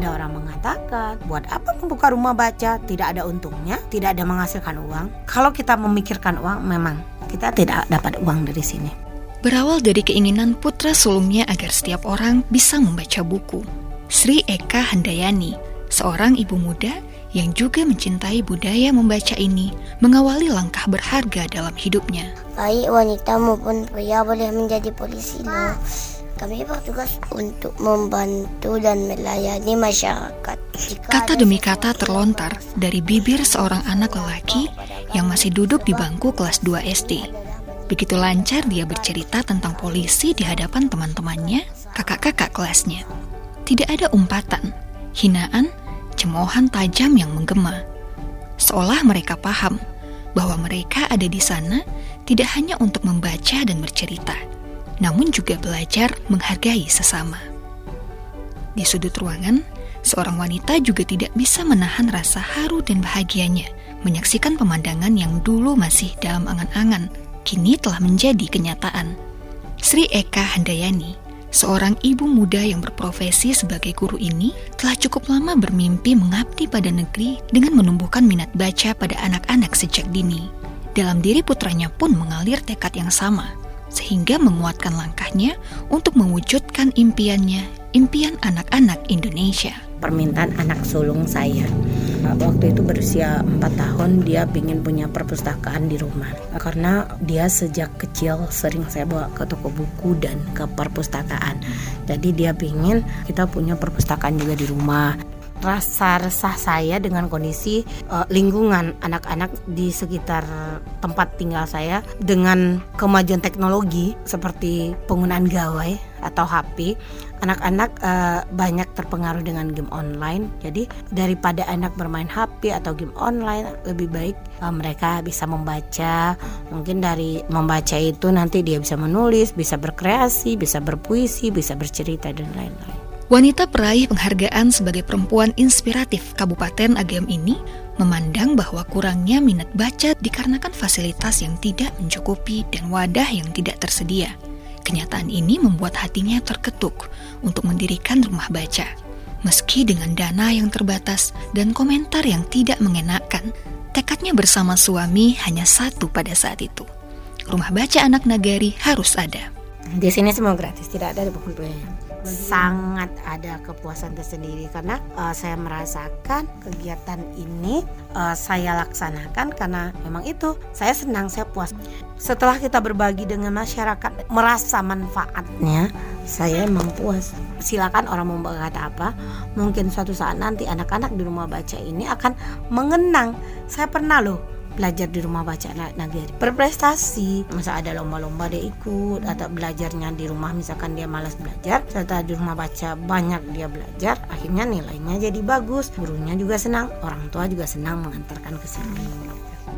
ada orang mengatakan, buat apa membuka rumah baca? Tidak ada untungnya, tidak ada menghasilkan uang. Kalau kita memikirkan uang, memang kita tidak dapat uang dari sini. Berawal dari keinginan putra sulungnya agar setiap orang bisa membaca buku, Sri Eka Handayani, seorang ibu muda yang juga mencintai budaya membaca ini, mengawali langkah berharga dalam hidupnya. Baik wanita maupun pria boleh menjadi polisi loh. Kami bertugas untuk membantu dan melayani masyarakat. Kata demi kata terlontar dari bibir seorang anak lelaki yang masih duduk di bangku kelas 2 SD. Begitu lancar dia bercerita tentang polisi di hadapan teman-temannya, kakak-kakak kelasnya. Tidak ada umpatan, hinaan, cemoohan tajam yang menggema. Seolah mereka paham bahwa mereka ada di sana tidak hanya untuk membaca dan bercerita, namun juga belajar menghargai sesama. Di sudut ruangan, seorang wanita juga tidak bisa menahan rasa haru dan bahagianya menyaksikan pemandangan yang dulu masih dalam angan-angan, kini telah menjadi kenyataan. Sri Eka Handayani, seorang ibu muda yang berprofesi sebagai guru ini, telah cukup lama bermimpi mengabdi pada negeri dengan menumbuhkan minat baca pada anak-anak sejak dini. Dalam diri putranya pun mengalir tekad yang sama, sehingga menguatkan langkahnya untuk mewujudkan impiannya, impian anak-anak Indonesia. Permintaan anak sulung saya. Waktu itu berusia 4 tahun dia ingin punya perpustakaan di rumah. Karena dia sejak kecil sering saya bawa ke toko buku dan ke perpustakaan. Jadi dia ingin kita punya perpustakaan juga di rumah rasa resah saya dengan kondisi uh, lingkungan anak-anak di sekitar tempat tinggal saya dengan kemajuan teknologi seperti penggunaan gawai atau HP anak-anak uh, banyak terpengaruh dengan game online. Jadi daripada anak bermain HP atau game online lebih baik uh, mereka bisa membaca. Mungkin dari membaca itu nanti dia bisa menulis bisa berkreasi bisa berpuisi bisa bercerita dan lain-lain Wanita peraih penghargaan sebagai perempuan inspiratif Kabupaten Agam ini memandang bahwa kurangnya minat baca dikarenakan fasilitas yang tidak mencukupi dan wadah yang tidak tersedia. Kenyataan ini membuat hatinya terketuk untuk mendirikan rumah baca. Meski dengan dana yang terbatas dan komentar yang tidak mengenakan, tekadnya bersama suami hanya satu pada saat itu. Rumah baca anak nagari harus ada. Di sini semua gratis, tidak ada buku biaya sangat ada kepuasan tersendiri karena uh, saya merasakan kegiatan ini uh, saya laksanakan karena memang itu saya senang saya puas. Setelah kita berbagi dengan masyarakat merasa manfaatnya saya emang puas. Silakan orang mau berkata apa mungkin suatu saat nanti anak-anak di rumah baca ini akan mengenang. Saya pernah loh belajar di rumah baca anak negeri berprestasi. Masa ada lomba-lomba dia ikut atau belajarnya di rumah misalkan dia malas belajar serta di rumah baca banyak dia belajar akhirnya nilainya jadi bagus. Gurunya juga senang orang tua juga senang mengantarkan ke sini.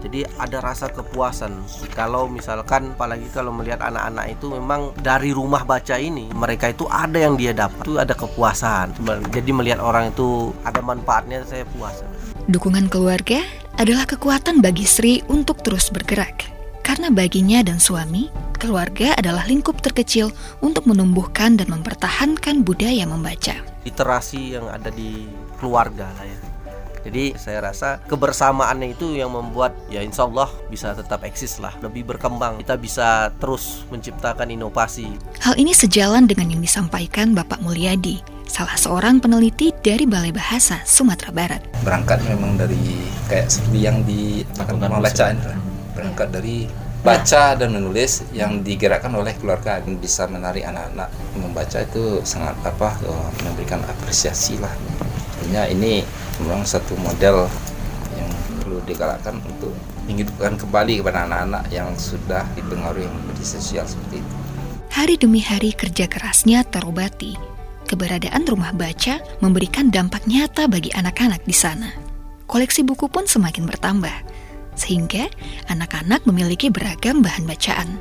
Jadi ada rasa kepuasan. Kalau misalkan apalagi kalau melihat anak-anak itu memang dari rumah baca ini mereka itu ada yang dia dapat. Itu ada kepuasan. Jadi melihat orang itu ada manfaatnya saya puas. Dukungan keluarga adalah kekuatan bagi Sri untuk terus bergerak. Karena baginya dan suami, keluarga adalah lingkup terkecil untuk menumbuhkan dan mempertahankan budaya membaca. Literasi yang ada di keluarga lah ya. Jadi saya rasa kebersamaannya itu yang membuat ya insya Allah bisa tetap eksis lah, lebih berkembang. Kita bisa terus menciptakan inovasi. Hal ini sejalan dengan yang disampaikan Bapak Mulyadi, salah seorang peneliti dari Balai Bahasa Sumatera Barat. Berangkat memang dari kayak seperti yang di oleh bacaan berangkat dari baca dan menulis yang digerakkan oleh keluarga dan bisa menarik anak-anak membaca itu sangat apa oh, memberikan apresiasi lah. Tentunya ini memang satu model yang perlu digalakkan untuk menghidupkan kembali kepada anak-anak yang sudah dipengaruhi media sosial seperti itu. Hari demi hari kerja kerasnya terobati. Keberadaan rumah baca memberikan dampak nyata bagi anak-anak di sana. Koleksi buku pun semakin bertambah, sehingga anak-anak memiliki beragam bahan bacaan.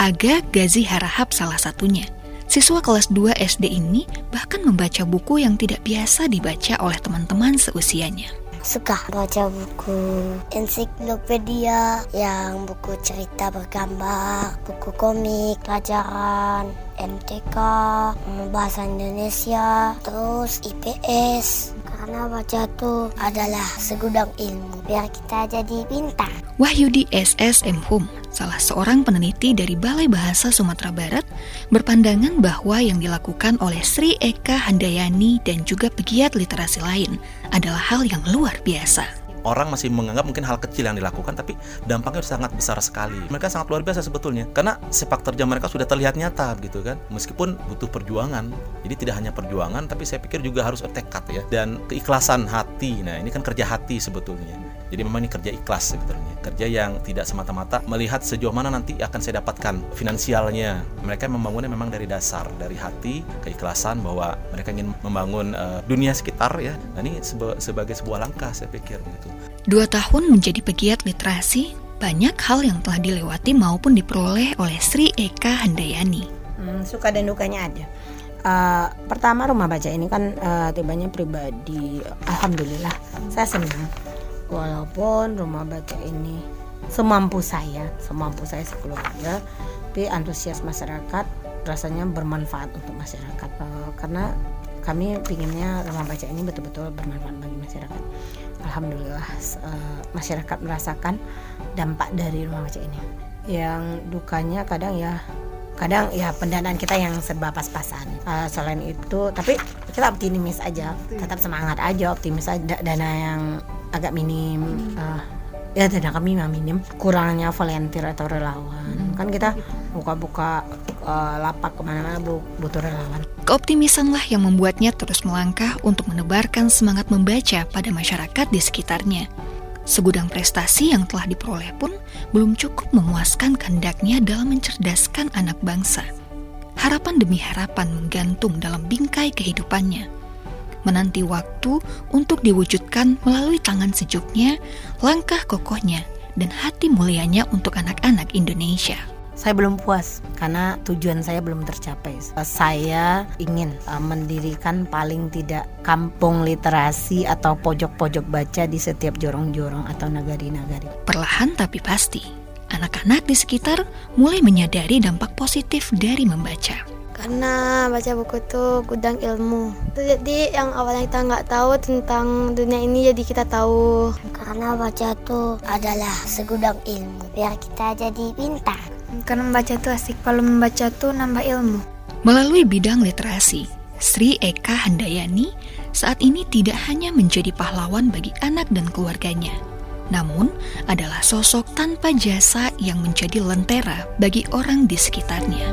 Aga Gazi Harahap salah satunya – Siswa kelas 2 SD ini bahkan membaca buku yang tidak biasa dibaca oleh teman-teman seusianya. Suka baca buku ensiklopedia yang buku cerita bergambar, buku komik, pelajaran, MTK, bahasa Indonesia, terus IPS. Karena baca itu adalah segudang ilmu biar kita jadi pintar. Wahyudi SS. Hum, salah seorang peneliti dari Balai Bahasa Sumatera Barat, berpandangan bahwa yang dilakukan oleh Sri Eka Handayani dan juga pegiat literasi lain adalah hal yang luar biasa orang masih menganggap mungkin hal kecil yang dilakukan tapi dampaknya sangat besar sekali. Mereka sangat luar biasa sebetulnya karena sepak terjang mereka sudah terlihat nyata gitu kan. Meskipun butuh perjuangan jadi tidak hanya perjuangan tapi saya pikir juga harus tekad ya dan keikhlasan hati. Nah ini kan kerja hati sebetulnya jadi memang ini kerja ikhlas sebetulnya kerja yang tidak semata-mata melihat sejauh mana nanti akan saya dapatkan finansialnya mereka membangunnya memang dari dasar dari hati keikhlasan bahwa mereka ingin membangun uh, dunia sekitar ya nah ini seba sebagai sebuah langkah saya pikir begitu Dua tahun menjadi pegiat literasi, banyak hal yang telah dilewati maupun diperoleh oleh Sri Eka Handayani. Hmm, suka dan dukanya ada. Uh, pertama rumah baca ini kan uh, tibanya pribadi, alhamdulillah saya senang. Walaupun rumah baca ini semampu saya, semampu saya sekeluarga, tapi antusias masyarakat rasanya bermanfaat untuk masyarakat. Uh, karena kami pinginnya rumah baca ini betul-betul bermanfaat bagi masyarakat. Alhamdulillah uh, masyarakat merasakan dampak dari rumah baca ini. Yang dukanya kadang ya kadang ya pendanaan kita yang serba pas-pasan. Uh, selain itu tapi kita optimis aja tetap semangat aja optimis aja dana yang agak minim uh, ya dana kami memang minim kurangnya volunteer atau relawan kan kita buka-buka uh, lapak ke mana-mana butuh relawan Keoptimisanlah yang membuatnya terus melangkah untuk menebarkan semangat membaca pada masyarakat di sekitarnya. Segudang prestasi yang telah diperoleh pun belum cukup memuaskan kehendaknya dalam mencerdaskan anak bangsa. Harapan demi harapan menggantung dalam bingkai kehidupannya. Menanti waktu untuk diwujudkan melalui tangan sejuknya, langkah kokohnya, dan hati mulianya untuk anak-anak Indonesia saya belum puas karena tujuan saya belum tercapai. Saya ingin uh, mendirikan paling tidak kampung literasi atau pojok-pojok baca di setiap jorong-jorong atau nagari-nagari. Perlahan tapi pasti, anak-anak di sekitar mulai menyadari dampak positif dari membaca karena baca buku itu gudang ilmu jadi yang awalnya kita nggak tahu tentang dunia ini jadi kita tahu karena baca itu adalah segudang ilmu biar kita jadi pintar karena membaca itu asik, kalau membaca itu nambah ilmu. Melalui bidang literasi, Sri Eka Handayani saat ini tidak hanya menjadi pahlawan bagi anak dan keluarganya, namun adalah sosok tanpa jasa yang menjadi lentera bagi orang di sekitarnya.